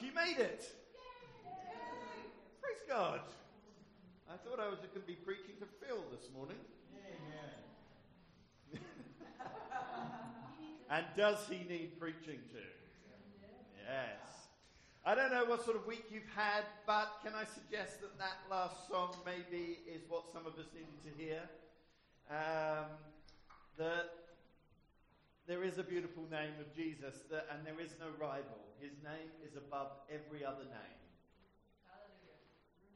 You made it. Praise God. I thought I was going to be preaching to Phil this morning. and does he need preaching to? Yes. I don't know what sort of week you've had, but can I suggest that that last song maybe is what some of us needed to hear? Um, that there is a beautiful name of Jesus, that, and there is no rival. His name is above every other name.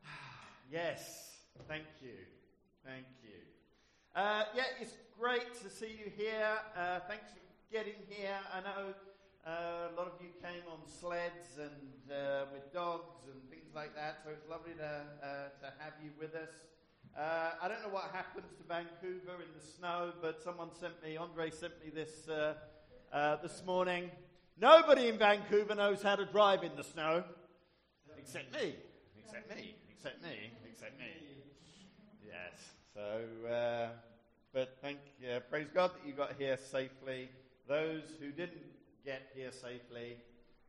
yes, thank you. Thank you. Uh, yeah, it's great to see you here. Uh, thanks for getting here. I know uh, a lot of you came on sleds and uh, with dogs and things like that, so it's lovely to, uh, to have you with us. Uh, I don't know what happens to Vancouver in the snow, but someone sent me, Andre sent me this uh, uh, this morning. Nobody in Vancouver knows how to drive in the snow, except me, except me, except me, except me. Yes. So, but thank, you. praise God that you got here safely. Those who didn't get here safely,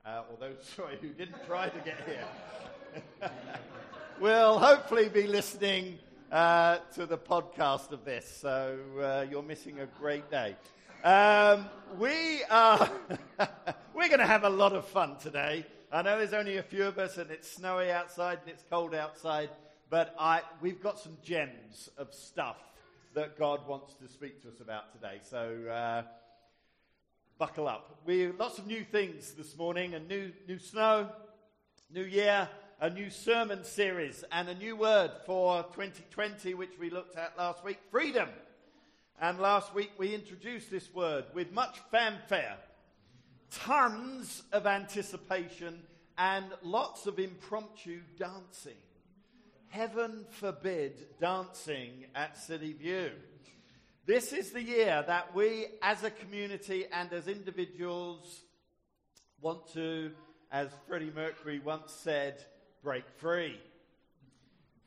uh, or those, sorry, who didn't try to get here, will hopefully be listening uh, to the podcast of this. So uh, you're missing a great day. Um, we are we're going to have a lot of fun today. I know there's only a few of us, and it's snowy outside and it's cold outside, but I, we've got some gems of stuff that God wants to speak to us about today. So uh, buckle up. We lots of new things this morning, a new new snow, new year, a new sermon series, and a new word for 2020, which we looked at last week: freedom. And last week we introduced this word with much fanfare, tons of anticipation, and lots of impromptu dancing. Heaven forbid dancing at City View. This is the year that we as a community and as individuals want to, as Freddie Mercury once said, break free.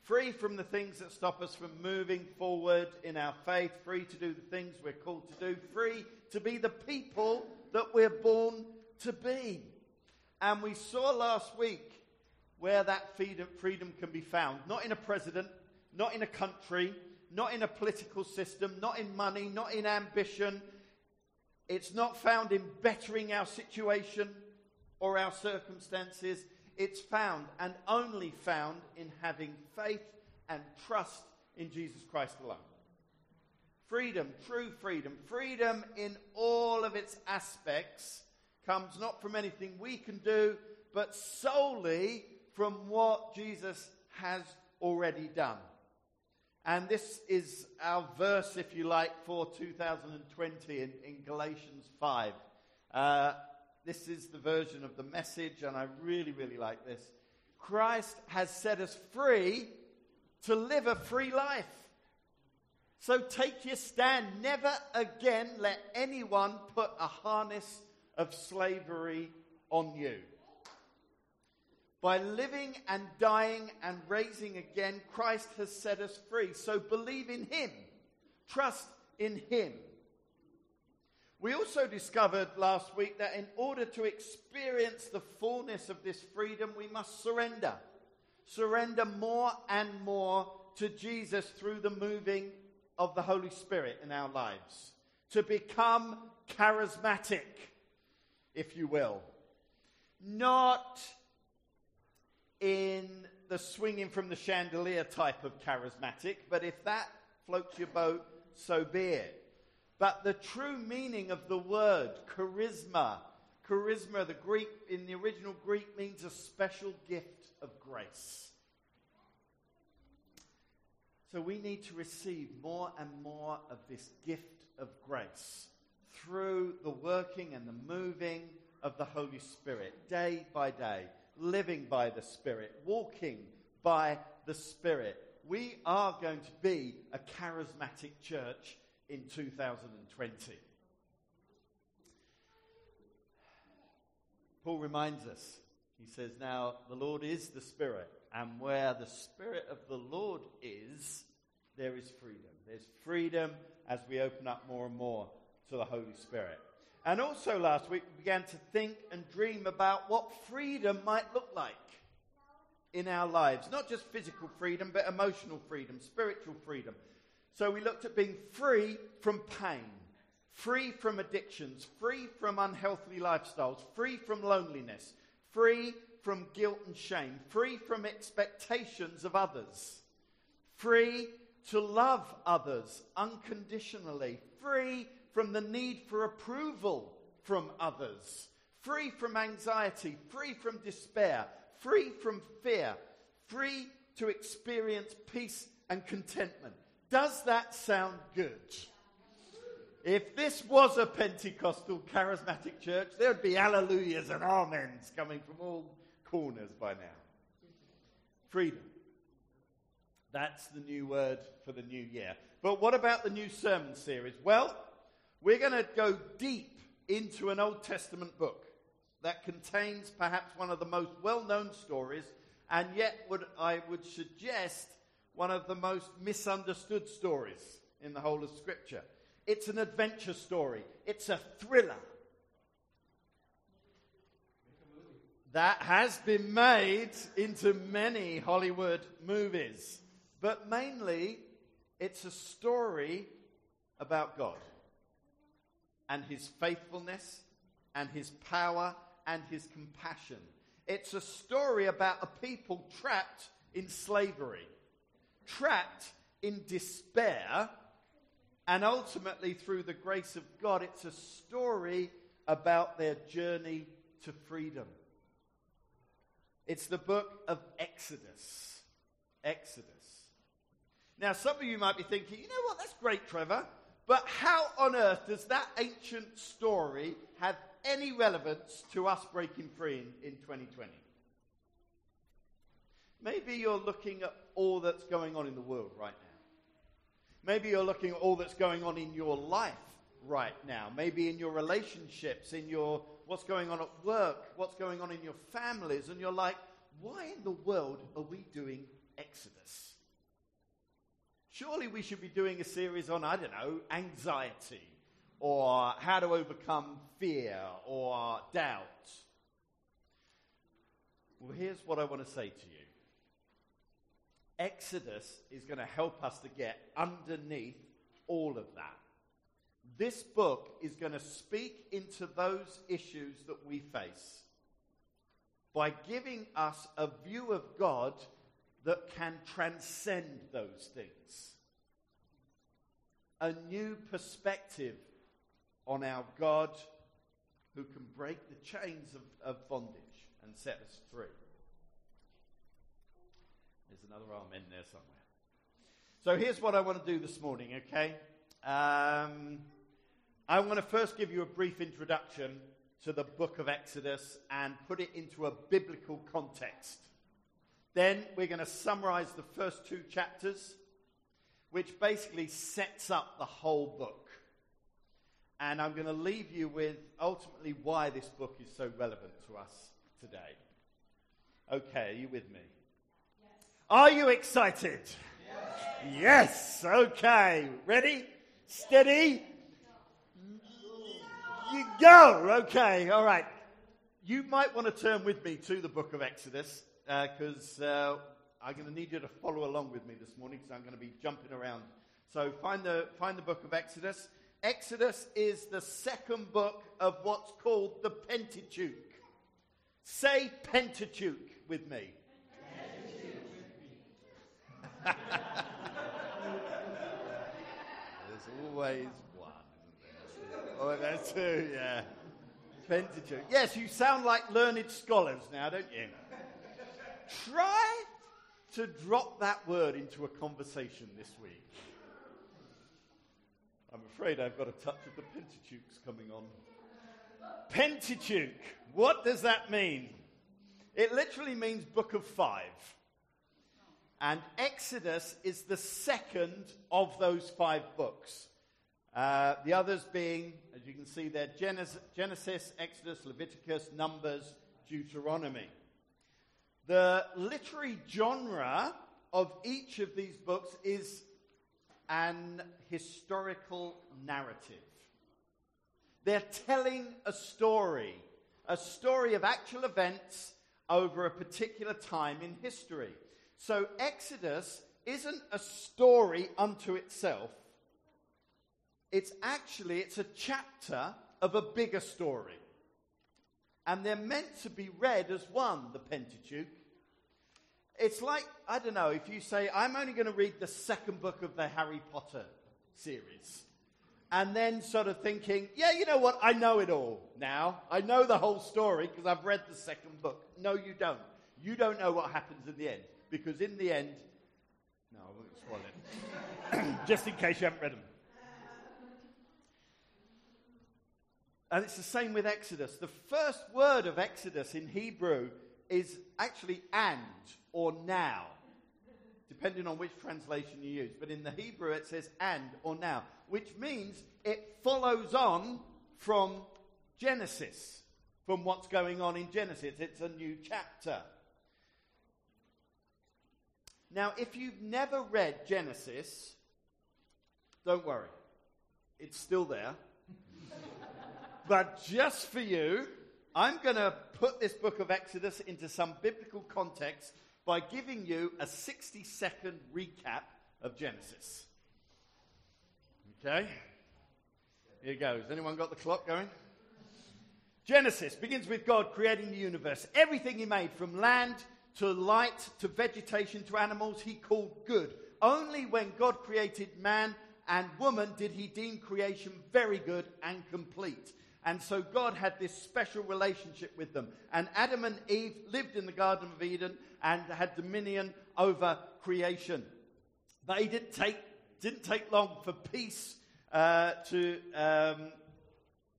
Free from the things that stop us from moving forward in our faith, free to do the things we're called to do, free to be the people that we're born to be. And we saw last week where that freedom can be found. Not in a president, not in a country, not in a political system, not in money, not in ambition. It's not found in bettering our situation or our circumstances. It's found and only found in having faith and trust in Jesus Christ alone. Freedom, true freedom, freedom in all of its aspects comes not from anything we can do, but solely from what Jesus has already done. And this is our verse, if you like, for 2020 in, in Galatians 5. Uh, this is the version of the message, and I really, really like this. Christ has set us free to live a free life. So take your stand. Never again let anyone put a harness of slavery on you. By living and dying and raising again, Christ has set us free. So believe in Him, trust in Him. We also discovered last week that in order to experience the fullness of this freedom, we must surrender. Surrender more and more to Jesus through the moving of the Holy Spirit in our lives. To become charismatic, if you will. Not in the swinging from the chandelier type of charismatic, but if that floats your boat, so be it. But the true meaning of the word charisma, charisma, the Greek in the original Greek means a special gift of grace. So we need to receive more and more of this gift of grace through the working and the moving of the Holy Spirit day by day living by the Spirit, walking by the Spirit. We are going to be a charismatic church in 2020. Paul reminds us, he says, Now the Lord is the Spirit, and where the Spirit of the Lord is, there is freedom. There's freedom as we open up more and more to the Holy Spirit. And also last week, we began to think and dream about what freedom might look like in our lives. Not just physical freedom, but emotional freedom, spiritual freedom. So we looked at being free from pain, free from addictions, free from unhealthy lifestyles, free from loneliness, free from guilt and shame, free from expectations of others, free to love others unconditionally, free from the need for approval from others, free from anxiety, free from despair, free from fear, free to experience peace and contentment. Does that sound good? If this was a Pentecostal charismatic church, there would be hallelujahs and amens coming from all corners by now. Freedom. That's the new word for the new year. But what about the new sermon series? Well, we're going to go deep into an Old Testament book that contains perhaps one of the most well known stories, and yet would, I would suggest one of the most misunderstood stories in the whole of Scripture. It's an adventure story, it's a thriller. That has been made into many Hollywood movies. But mainly, it's a story about God and his faithfulness and his power and his compassion. It's a story about a people trapped in slavery, trapped in despair, and ultimately, through the grace of God, it's a story about their journey to freedom. It's the book of Exodus. Exodus. Now, some of you might be thinking, you know what, that's great, Trevor, but how on earth does that ancient story have any relevance to us breaking free in, in 2020? Maybe you're looking at all that's going on in the world right now. Maybe you're looking at all that's going on in your life right now. Maybe in your relationships, in your what's going on at work, what's going on in your families, and you're like, why in the world are we doing Exodus? Surely we should be doing a series on, I don't know, anxiety or how to overcome fear or doubt. Well, here's what I want to say to you Exodus is going to help us to get underneath all of that. This book is going to speak into those issues that we face by giving us a view of God that can transcend those things. A new perspective on our God who can break the chains of, of bondage and set us free. There's another amen there somewhere. So here's what I want to do this morning, okay? Um, I want to first give you a brief introduction to the book of Exodus and put it into a biblical context. Then we're going to summarize the first two chapters, which basically sets up the whole book. And I'm going to leave you with ultimately why this book is so relevant to us today. Okay, are you with me? Are you excited? Yes. yes. Okay. Ready? Steady? You go. Okay. All right. You might want to turn with me to the book of Exodus because uh, uh, I'm going to need you to follow along with me this morning because I'm going to be jumping around. So find the, find the book of Exodus. Exodus is the second book of what's called the Pentateuch. Say Pentateuch with me. There's always one. Oh, that's two, yeah. Pentateuch. Yes, you sound like learned scholars now, don't you? Try to drop that word into a conversation this week. I'm afraid I've got a touch of the Pentateuch's coming on. Pentateuch, what does that mean? It literally means book of five. And Exodus is the second of those five books. Uh, the others being, as you can see there, Genesis, Exodus, Leviticus, Numbers, Deuteronomy. The literary genre of each of these books is an historical narrative. They're telling a story, a story of actual events over a particular time in history. So Exodus isn't a story unto itself. It's actually it's a chapter of a bigger story. And they're meant to be read as one, the Pentateuch. It's like, I don't know, if you say, I'm only going to read the second book of the Harry Potter series. And then sort of thinking, yeah, you know what? I know it all now. I know the whole story because I've read the second book. No, you don't. You don't know what happens in the end. Because in the end, no, I won't spoil it. Just in case you haven't read them. And it's the same with Exodus. The first word of Exodus in Hebrew is actually and or now, depending on which translation you use. But in the Hebrew, it says and or now, which means it follows on from Genesis, from what's going on in Genesis. It's a new chapter. Now, if you've never read Genesis, don't worry, it's still there. but just for you, I'm going to put this book of Exodus into some biblical context by giving you a 60 second recap of Genesis. Okay? Here goes. Anyone got the clock going? Genesis begins with God creating the universe. Everything He made, from land to light to vegetation to animals, He called good. Only when God created man and woman did He deem creation very good and complete. And so God had this special relationship with them. And Adam and Eve lived in the Garden of Eden and had dominion over creation. But didn't take, didn't take long for peace uh, to, um,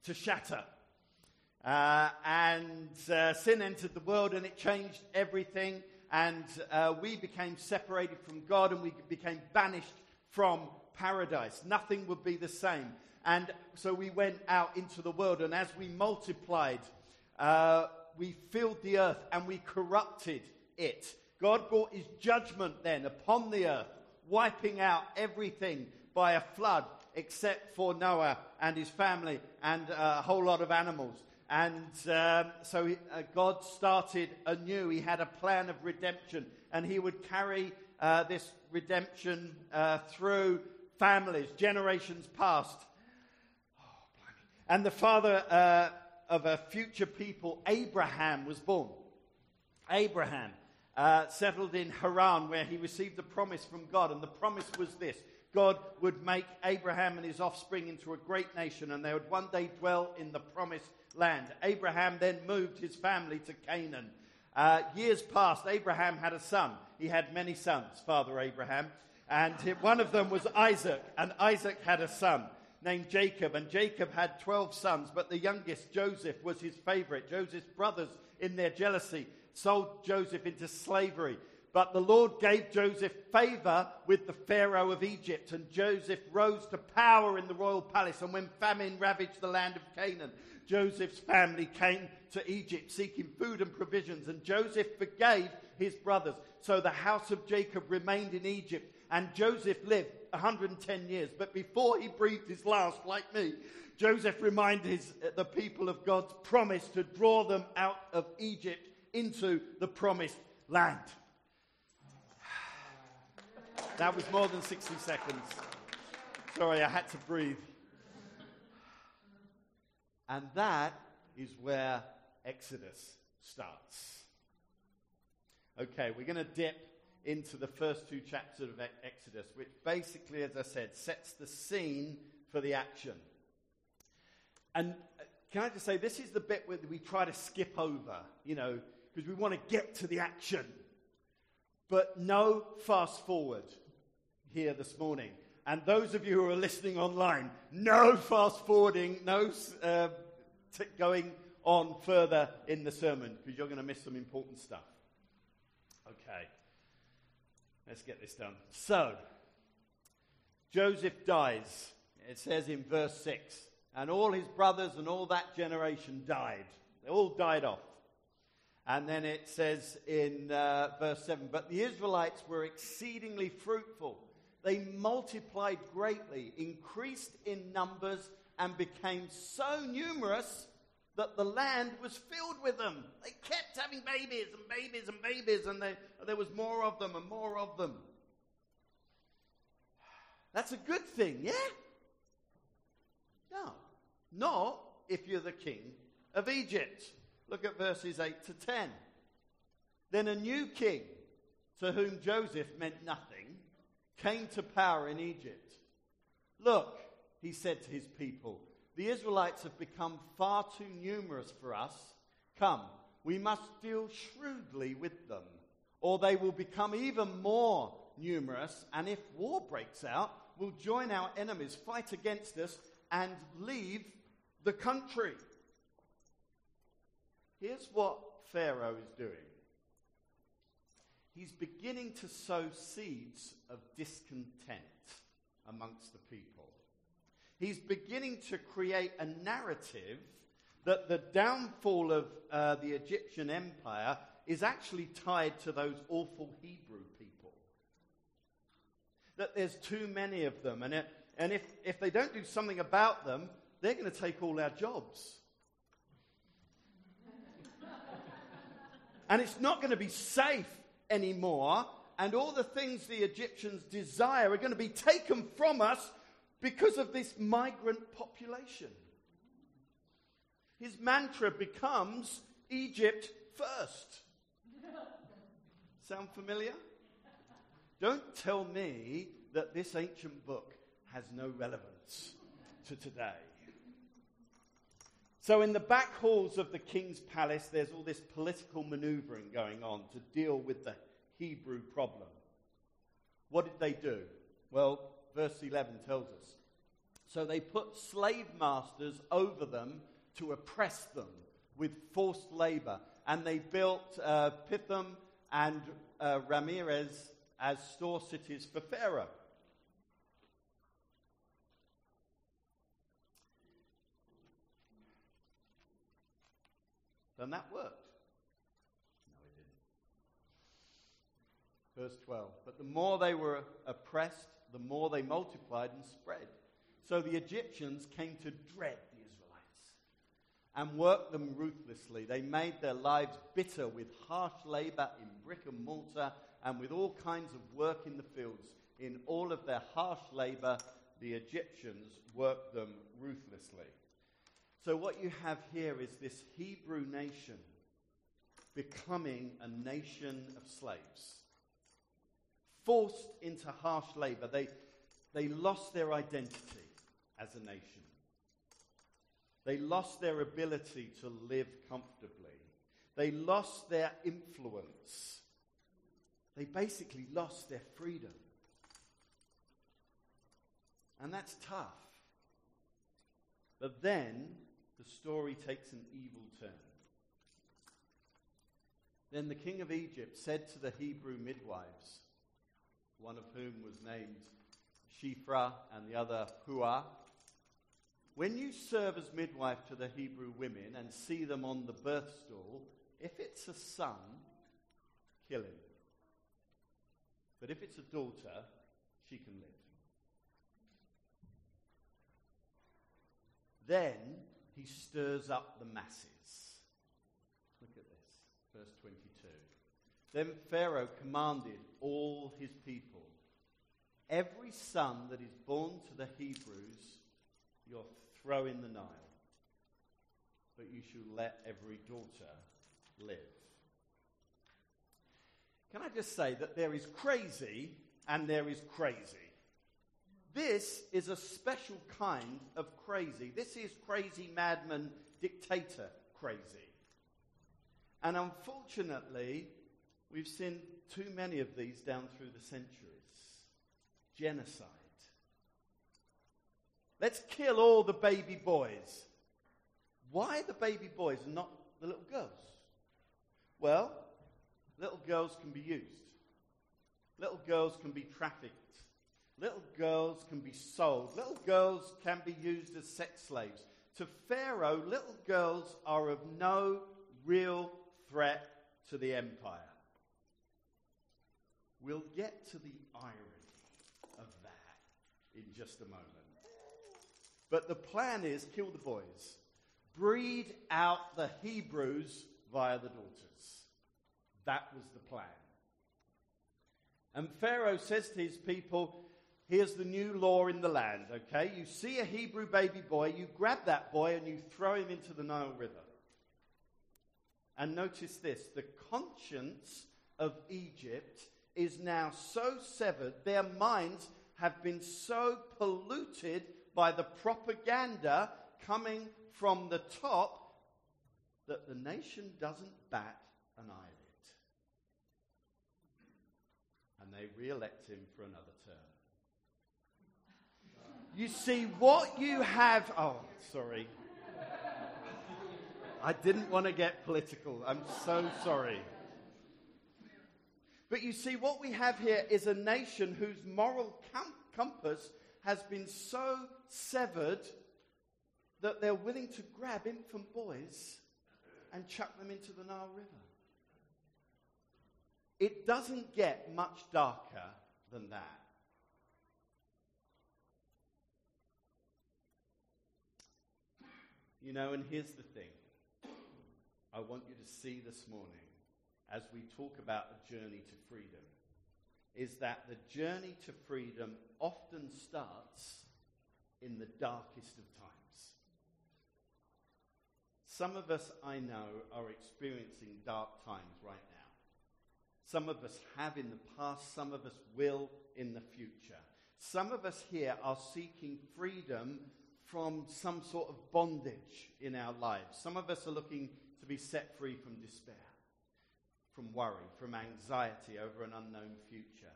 to shatter. Uh, and uh, sin entered the world and it changed everything. And uh, we became separated from God and we became banished from paradise. Nothing would be the same. And so we went out into the world, and as we multiplied, uh, we filled the earth and we corrupted it. God brought his judgment then upon the earth, wiping out everything by a flood except for Noah and his family and a whole lot of animals. And um, so he, uh, God started anew. He had a plan of redemption, and he would carry uh, this redemption uh, through families, generations past. And the father uh, of a future people, Abraham, was born. Abraham uh, settled in Haran, where he received a promise from God. And the promise was this God would make Abraham and his offspring into a great nation, and they would one day dwell in the promised land. Abraham then moved his family to Canaan. Uh, years passed. Abraham had a son. He had many sons, Father Abraham. And one of them was Isaac, and Isaac had a son named Jacob, and Jacob had 12 sons, but the youngest, Joseph, was his favorite. Joseph's brothers, in their jealousy, sold Joseph into slavery. But the Lord gave Joseph favor with the Pharaoh of Egypt, and Joseph rose to power in the royal palace. And when famine ravaged the land of Canaan, Joseph's family came to Egypt seeking food and provisions, and Joseph forgave his brothers. So the house of Jacob remained in Egypt, and Joseph lived 110 years. But before he breathed his last, like me, Joseph reminded his, uh, the people of God's promise to draw them out of Egypt into the promised land. That was more than 60 seconds. Sorry, I had to breathe. And that is where Exodus starts. Okay, we're going to dip into the first two chapters of Exodus, which basically, as I said, sets the scene for the action. And uh, can I just say, this is the bit where we try to skip over, you know, because we want to get to the action. But no fast forward here this morning. And those of you who are listening online, no fast forwarding, no uh, t- going on further in the sermon, because you're going to miss some important stuff. Okay. Let's get this done. So, Joseph dies. It says in verse 6 and all his brothers and all that generation died. They all died off. And then it says in uh, verse 7 But the Israelites were exceedingly fruitful. They multiplied greatly, increased in numbers, and became so numerous that the land was filled with them. They kept having babies and babies and babies, and they, there was more of them and more of them. That's a good thing, yeah? No, not if you're the king of Egypt. Look at verses 8 to 10. Then a new king, to whom Joseph meant nothing, came to power in Egypt. Look, he said to his people, the Israelites have become far too numerous for us. Come, we must deal shrewdly with them, or they will become even more numerous, and if war breaks out, we'll join our enemies, fight against us, and leave the country. Here's what Pharaoh is doing he's beginning to sow seeds of discontent amongst the people. He's beginning to create a narrative that the downfall of uh, the Egyptian empire is actually tied to those awful Hebrew people. That there's too many of them, and, it, and if, if they don't do something about them, they're going to take all our jobs. and it's not going to be safe anymore, and all the things the Egyptians desire are going to be taken from us because of this migrant population. His mantra becomes Egypt first. Sound familiar? Don't tell me that this ancient book has no relevance to today. So, in the back halls of the king's palace, there's all this political maneuvering going on to deal with the Hebrew problem. What did they do? Well, verse 11 tells us. So they put slave masters over them to oppress them with forced labor. And they built uh, Pithom and uh, Ramses as store cities for Pharaoh. Then that worked. No, it didn't. Verse 12. But the more they were oppressed, the more they multiplied and spread. So the Egyptians came to dread the Israelites and worked them ruthlessly. They made their lives bitter with harsh labor in brick and mortar and with all kinds of work in the fields. In all of their harsh labor, the Egyptians worked them ruthlessly. So, what you have here is this Hebrew nation becoming a nation of slaves, forced into harsh labor. They, they lost their identity as a nation, they lost their ability to live comfortably, they lost their influence, they basically lost their freedom. And that's tough. But then the story takes an evil turn. Then the king of Egypt said to the Hebrew midwives, one of whom was named Shiphrah and the other Puah, when you serve as midwife to the Hebrew women and see them on the birth stool, if it's a son, kill him. But if it's a daughter, she can live. Then he stirs up the masses. Look at this, verse 22. Then Pharaoh commanded all his people Every son that is born to the Hebrews, you're throw in the Nile, but you shall let every daughter live. Can I just say that there is crazy and there is crazy? This is a special kind of crazy. This is crazy madman dictator crazy. And unfortunately, we've seen too many of these down through the centuries. Genocide. Let's kill all the baby boys. Why the baby boys and not the little girls? Well, little girls can be used. Little girls can be trafficked Little girls can be sold. Little girls can be used as sex slaves. To Pharaoh, little girls are of no real threat to the empire. We'll get to the irony of that in just a moment. But the plan is kill the boys, breed out the Hebrews via the daughters. That was the plan. And Pharaoh says to his people, Here's the new law in the land, okay? You see a Hebrew baby boy, you grab that boy and you throw him into the Nile River. And notice this the conscience of Egypt is now so severed, their minds have been so polluted by the propaganda coming from the top that the nation doesn't bat an eyelid. And they re elect him for another term. You see, what you have. Oh, sorry. I didn't want to get political. I'm so sorry. But you see, what we have here is a nation whose moral com- compass has been so severed that they're willing to grab infant boys and chuck them into the Nile River. It doesn't get much darker than that. You know, and here's the thing I want you to see this morning as we talk about the journey to freedom is that the journey to freedom often starts in the darkest of times. Some of us, I know, are experiencing dark times right now. Some of us have in the past, some of us will in the future. Some of us here are seeking freedom from some sort of bondage in our lives. Some of us are looking to be set free from despair, from worry, from anxiety over an unknown future.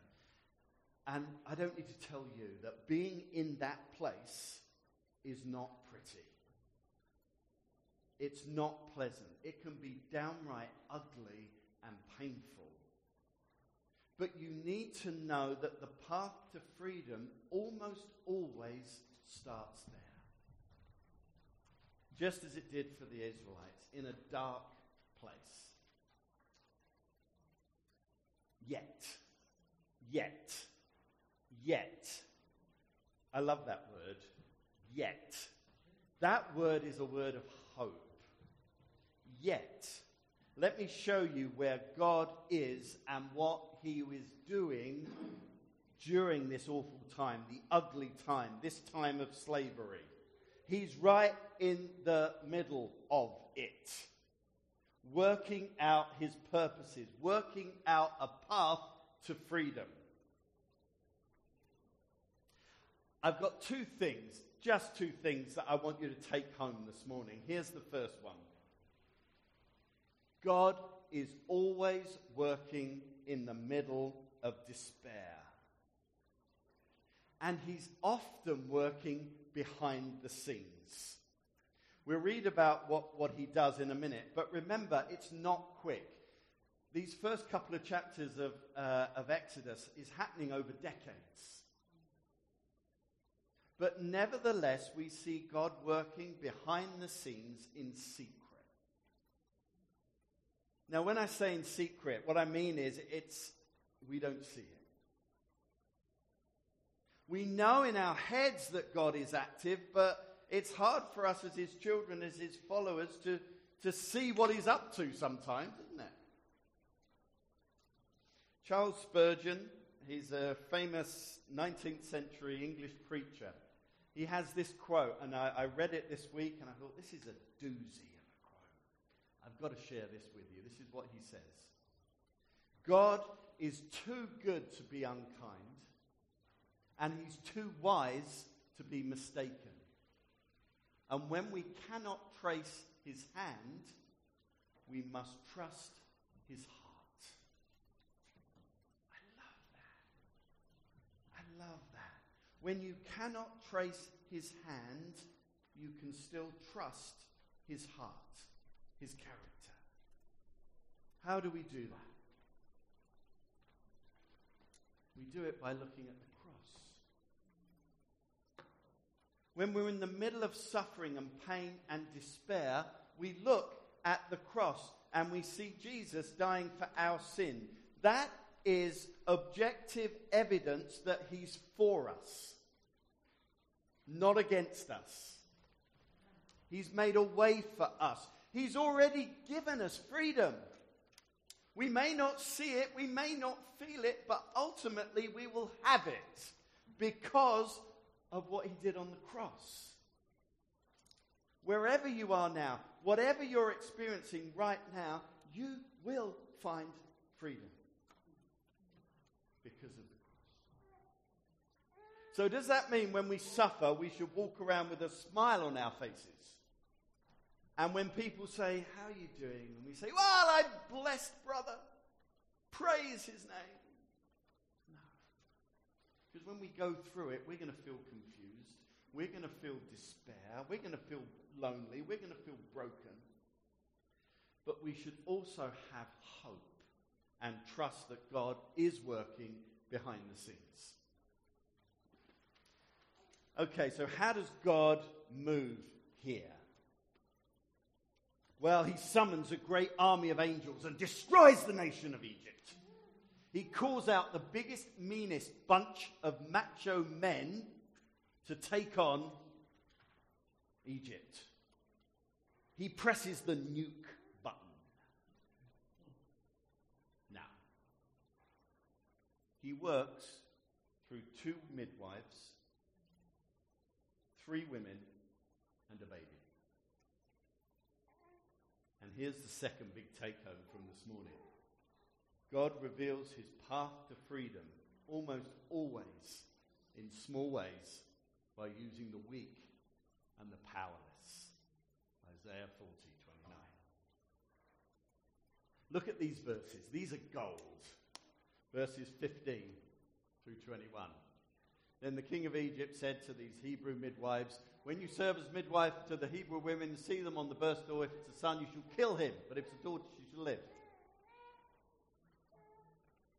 And I don't need to tell you that being in that place is not pretty. It's not pleasant. It can be downright ugly and painful. But you need to know that the path to freedom almost always starts there just as it did for the Israelites, in a dark place. Yet, yet, yet. I love that word, yet. That word is a word of hope. Yet, let me show you where God is and what He is doing during this awful time, the ugly time, this time of slavery. He's right in the middle of it, working out his purposes, working out a path to freedom. I've got two things, just two things that I want you to take home this morning. Here's the first one God is always working in the middle of despair. And he's often working behind the scenes. We'll read about what, what he does in a minute, but remember, it's not quick. These first couple of chapters of, uh, of Exodus is happening over decades. But nevertheless, we see God working behind the scenes in secret. Now, when I say in secret, what I mean is it's we don't see it. We know in our heads that God is active, but it's hard for us as His children, as His followers, to, to see what He's up to sometimes, isn't it? Charles Spurgeon, he's a famous 19th century English preacher. He has this quote, and I, I read it this week, and I thought, this is a doozy of a quote. I've got to share this with you. This is what he says God is too good to be unkind and he's too wise to be mistaken. And when we cannot trace his hand, we must trust his heart. I love that. I love that. When you cannot trace his hand, you can still trust his heart, his character. How do we do that? We do it by looking at the when we're in the middle of suffering and pain and despair, we look at the cross and we see Jesus dying for our sin. That is objective evidence that he's for us. not against us. He's made a way for us. He's already given us freedom. We may not see it, we may not feel it, but ultimately we will have it because of what he did on the cross. Wherever you are now, whatever you're experiencing right now, you will find freedom because of the cross. So, does that mean when we suffer, we should walk around with a smile on our faces? And when people say, How are you doing? And we say, Well, I'm blessed, brother. Praise his name. Because when we go through it, we're going to feel confused. We're going to feel despair. We're going to feel lonely. We're going to feel broken. But we should also have hope and trust that God is working behind the scenes. Okay, so how does God move here? Well, he summons a great army of angels and destroys the nation of Egypt. He calls out the biggest, meanest bunch of macho men to take on Egypt. He presses the nuke button. Now, he works through two midwives, three women, and a baby. And here's the second big take home from this morning God reveals his path to freedom almost always in small ways by using the weak and the powerless. Isaiah 40, 29. Look at these verses. These are gold. Verses 15 through 21. Then the king of Egypt said to these Hebrew midwives, When you serve as midwife to the Hebrew women, see them on the birth door. If it's a son, you shall kill him, but if it's a daughter, she shall live.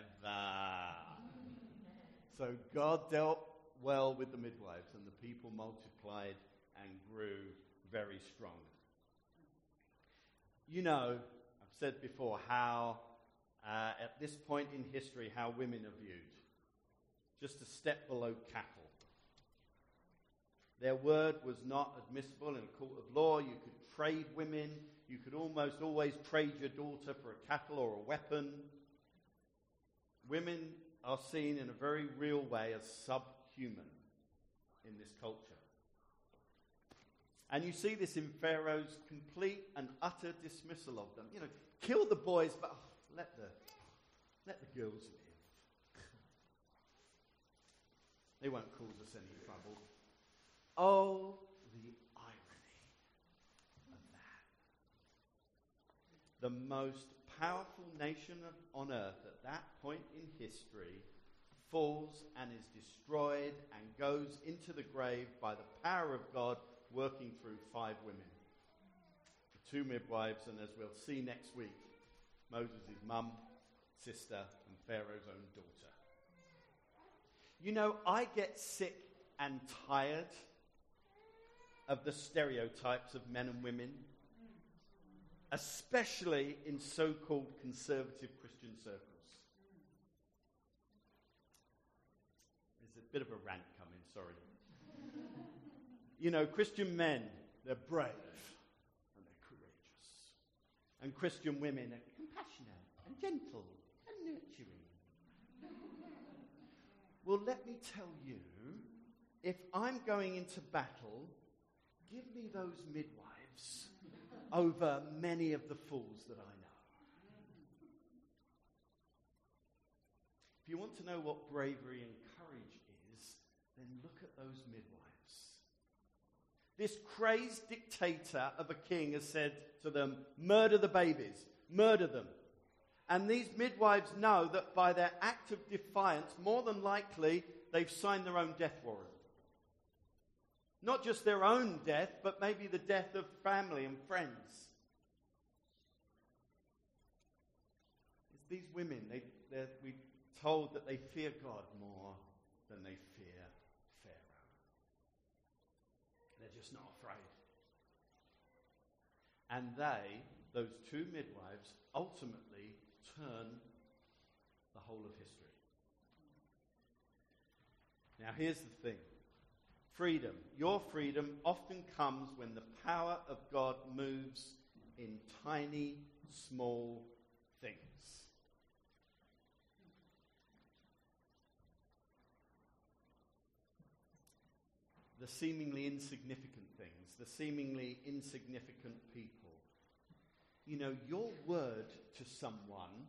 Clever. So God dealt well with the midwives, and the people multiplied and grew very strong. You know, I've said before how, uh, at this point in history, how women are viewed. Just a step below cattle. Their word was not admissible in a court of law. You could trade women. You could almost always trade your daughter for a cattle or a weapon. Women are seen in a very real way as subhuman in this culture. And you see this in Pharaoh's complete and utter dismissal of them. You know, kill the boys, but oh, let, the, let the girls live. they won't cause us any trouble. Oh, the irony of that. The most powerful nation on earth at that point in history falls and is destroyed and goes into the grave by the power of God working through five women. The two midwives, and as we'll see next week, Moses' mum, sister, and Pharaoh's own daughter. You know, I get sick and tired of the stereotypes of men and women especially in so called conservative Christian circles. There's a bit of a rant coming, sorry. you know, Christian men, they're brave and they're courageous. And Christian women are compassionate and gentle and nurturing. well, let me tell you if I'm going into battle, give me those midwives over many of the fools that I know. If you want to know what bravery and courage is, then look at those midwives. This crazed dictator of a king has said to them, Murder the babies, murder them. And these midwives know that by their act of defiance, more than likely, they've signed their own death warrant. Not just their own death, but maybe the death of family and friends. It's these women, they, we're told that they fear God more than they fear Pharaoh. They're just not afraid. And they, those two midwives, ultimately turn the whole of history. Now, here's the thing freedom. Your freedom often comes when the power of God moves in tiny, small things. The seemingly insignificant things, the seemingly insignificant people. You know, your word to someone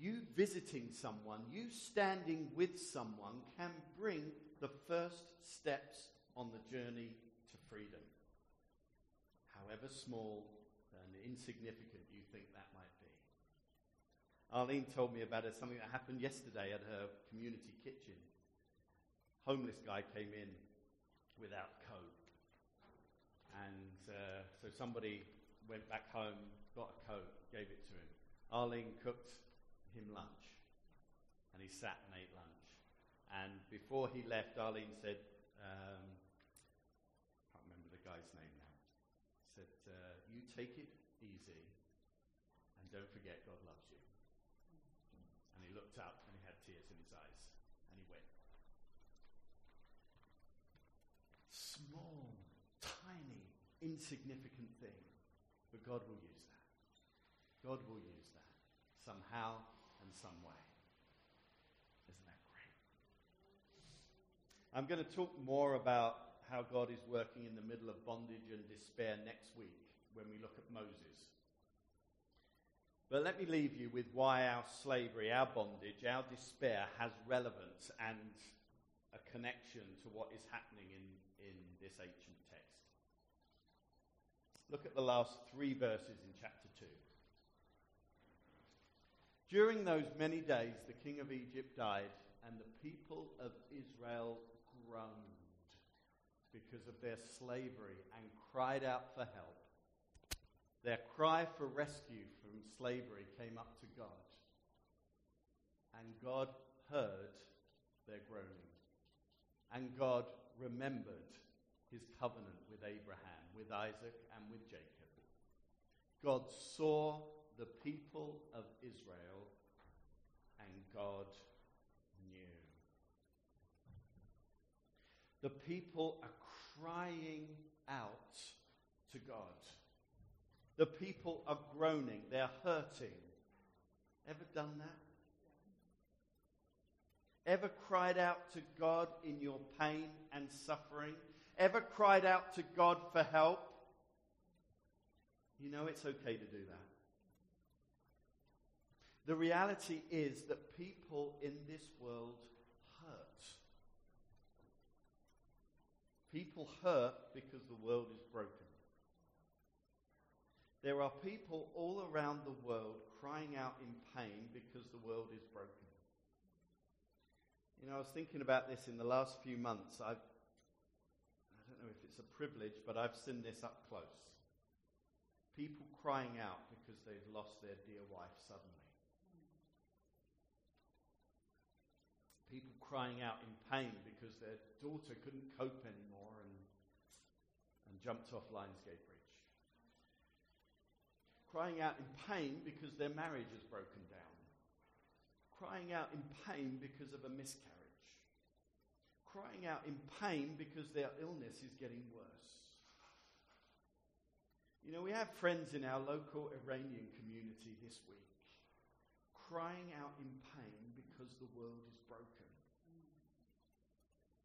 you visiting someone, you standing with someone can bring the first steps on the journey to freedom. However small and insignificant you think that might be. Arlene told me about something that happened yesterday at her community kitchen. Homeless guy came in without coat. And uh, so somebody went back home, got a coat, gave it to him. Arlene cooked him lunch. And he sat and ate lunch. And before he left, Arlene said, um, I can't remember the guy's name now, said, uh, You take it easy and don't forget God loves you. And he looked up and he had tears in his eyes and he went. Small, tiny, insignificant thing, but God will use that. God will use that somehow and some way. Isn't that great? I'm going to talk more about how God is working in the middle of bondage and despair next week when we look at Moses. But let me leave you with why our slavery, our bondage, our despair has relevance and a connection to what is happening in, in this ancient text. Look at the last three verses in chapter 2. During those many days, the king of Egypt died, and the people of Israel groaned because of their slavery and cried out for help. Their cry for rescue from slavery came up to God, and God heard their groaning. And God remembered his covenant with Abraham, with Isaac, and with Jacob. God saw the people of Israel, and God The people are crying out to God. The people are groaning, they're hurting. Ever done that? Ever cried out to God in your pain and suffering? Ever cried out to God for help? You know it's okay to do that. The reality is that people in this world hurt. People hurt because the world is broken. There are people all around the world crying out in pain because the world is broken. You know, I was thinking about this in the last few months. I've, I don't know if it's a privilege, but I've seen this up close. People crying out because they've lost their dear wife suddenly. People crying out in pain because their daughter couldn't cope anymore and, and jumped off Lions Gate Bridge. Crying out in pain because their marriage has broken down. Crying out in pain because of a miscarriage. Crying out in pain because their illness is getting worse. You know, we have friends in our local Iranian community this week crying out in pain because the world is broken.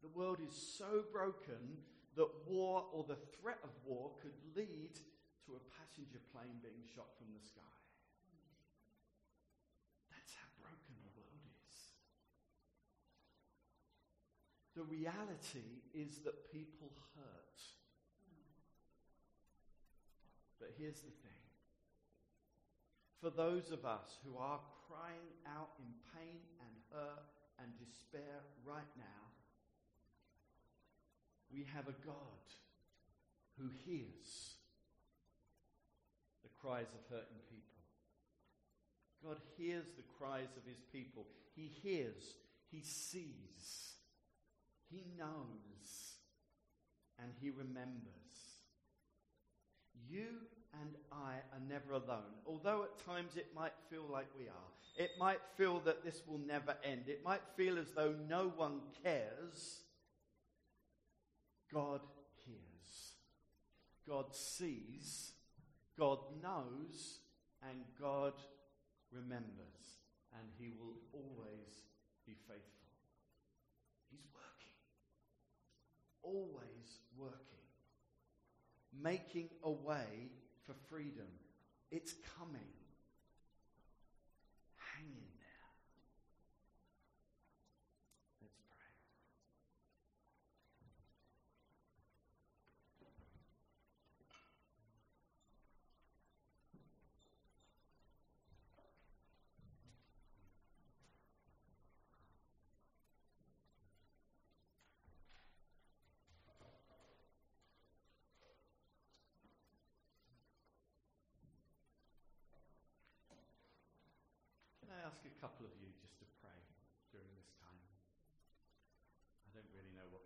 The world is so broken that war or the threat of war could lead to a passenger plane being shot from the sky. That's how broken the world is. The reality is that people hurt. But here's the thing for those of us who are crying out in pain and hurt and despair right now, we have a God who hears the cries of hurting people. God hears the cries of his people. He hears, he sees, he knows, and he remembers. You and I are never alone. Although at times it might feel like we are. It might feel that this will never end. It might feel as though no one cares. God hears. God sees. God knows. And God remembers. And He will always be faithful. He's working. Always working. Making a way for freedom. It's coming. Hang in there. Let's pray. Can I ask a couple of you just to pray during this time? I don't really know what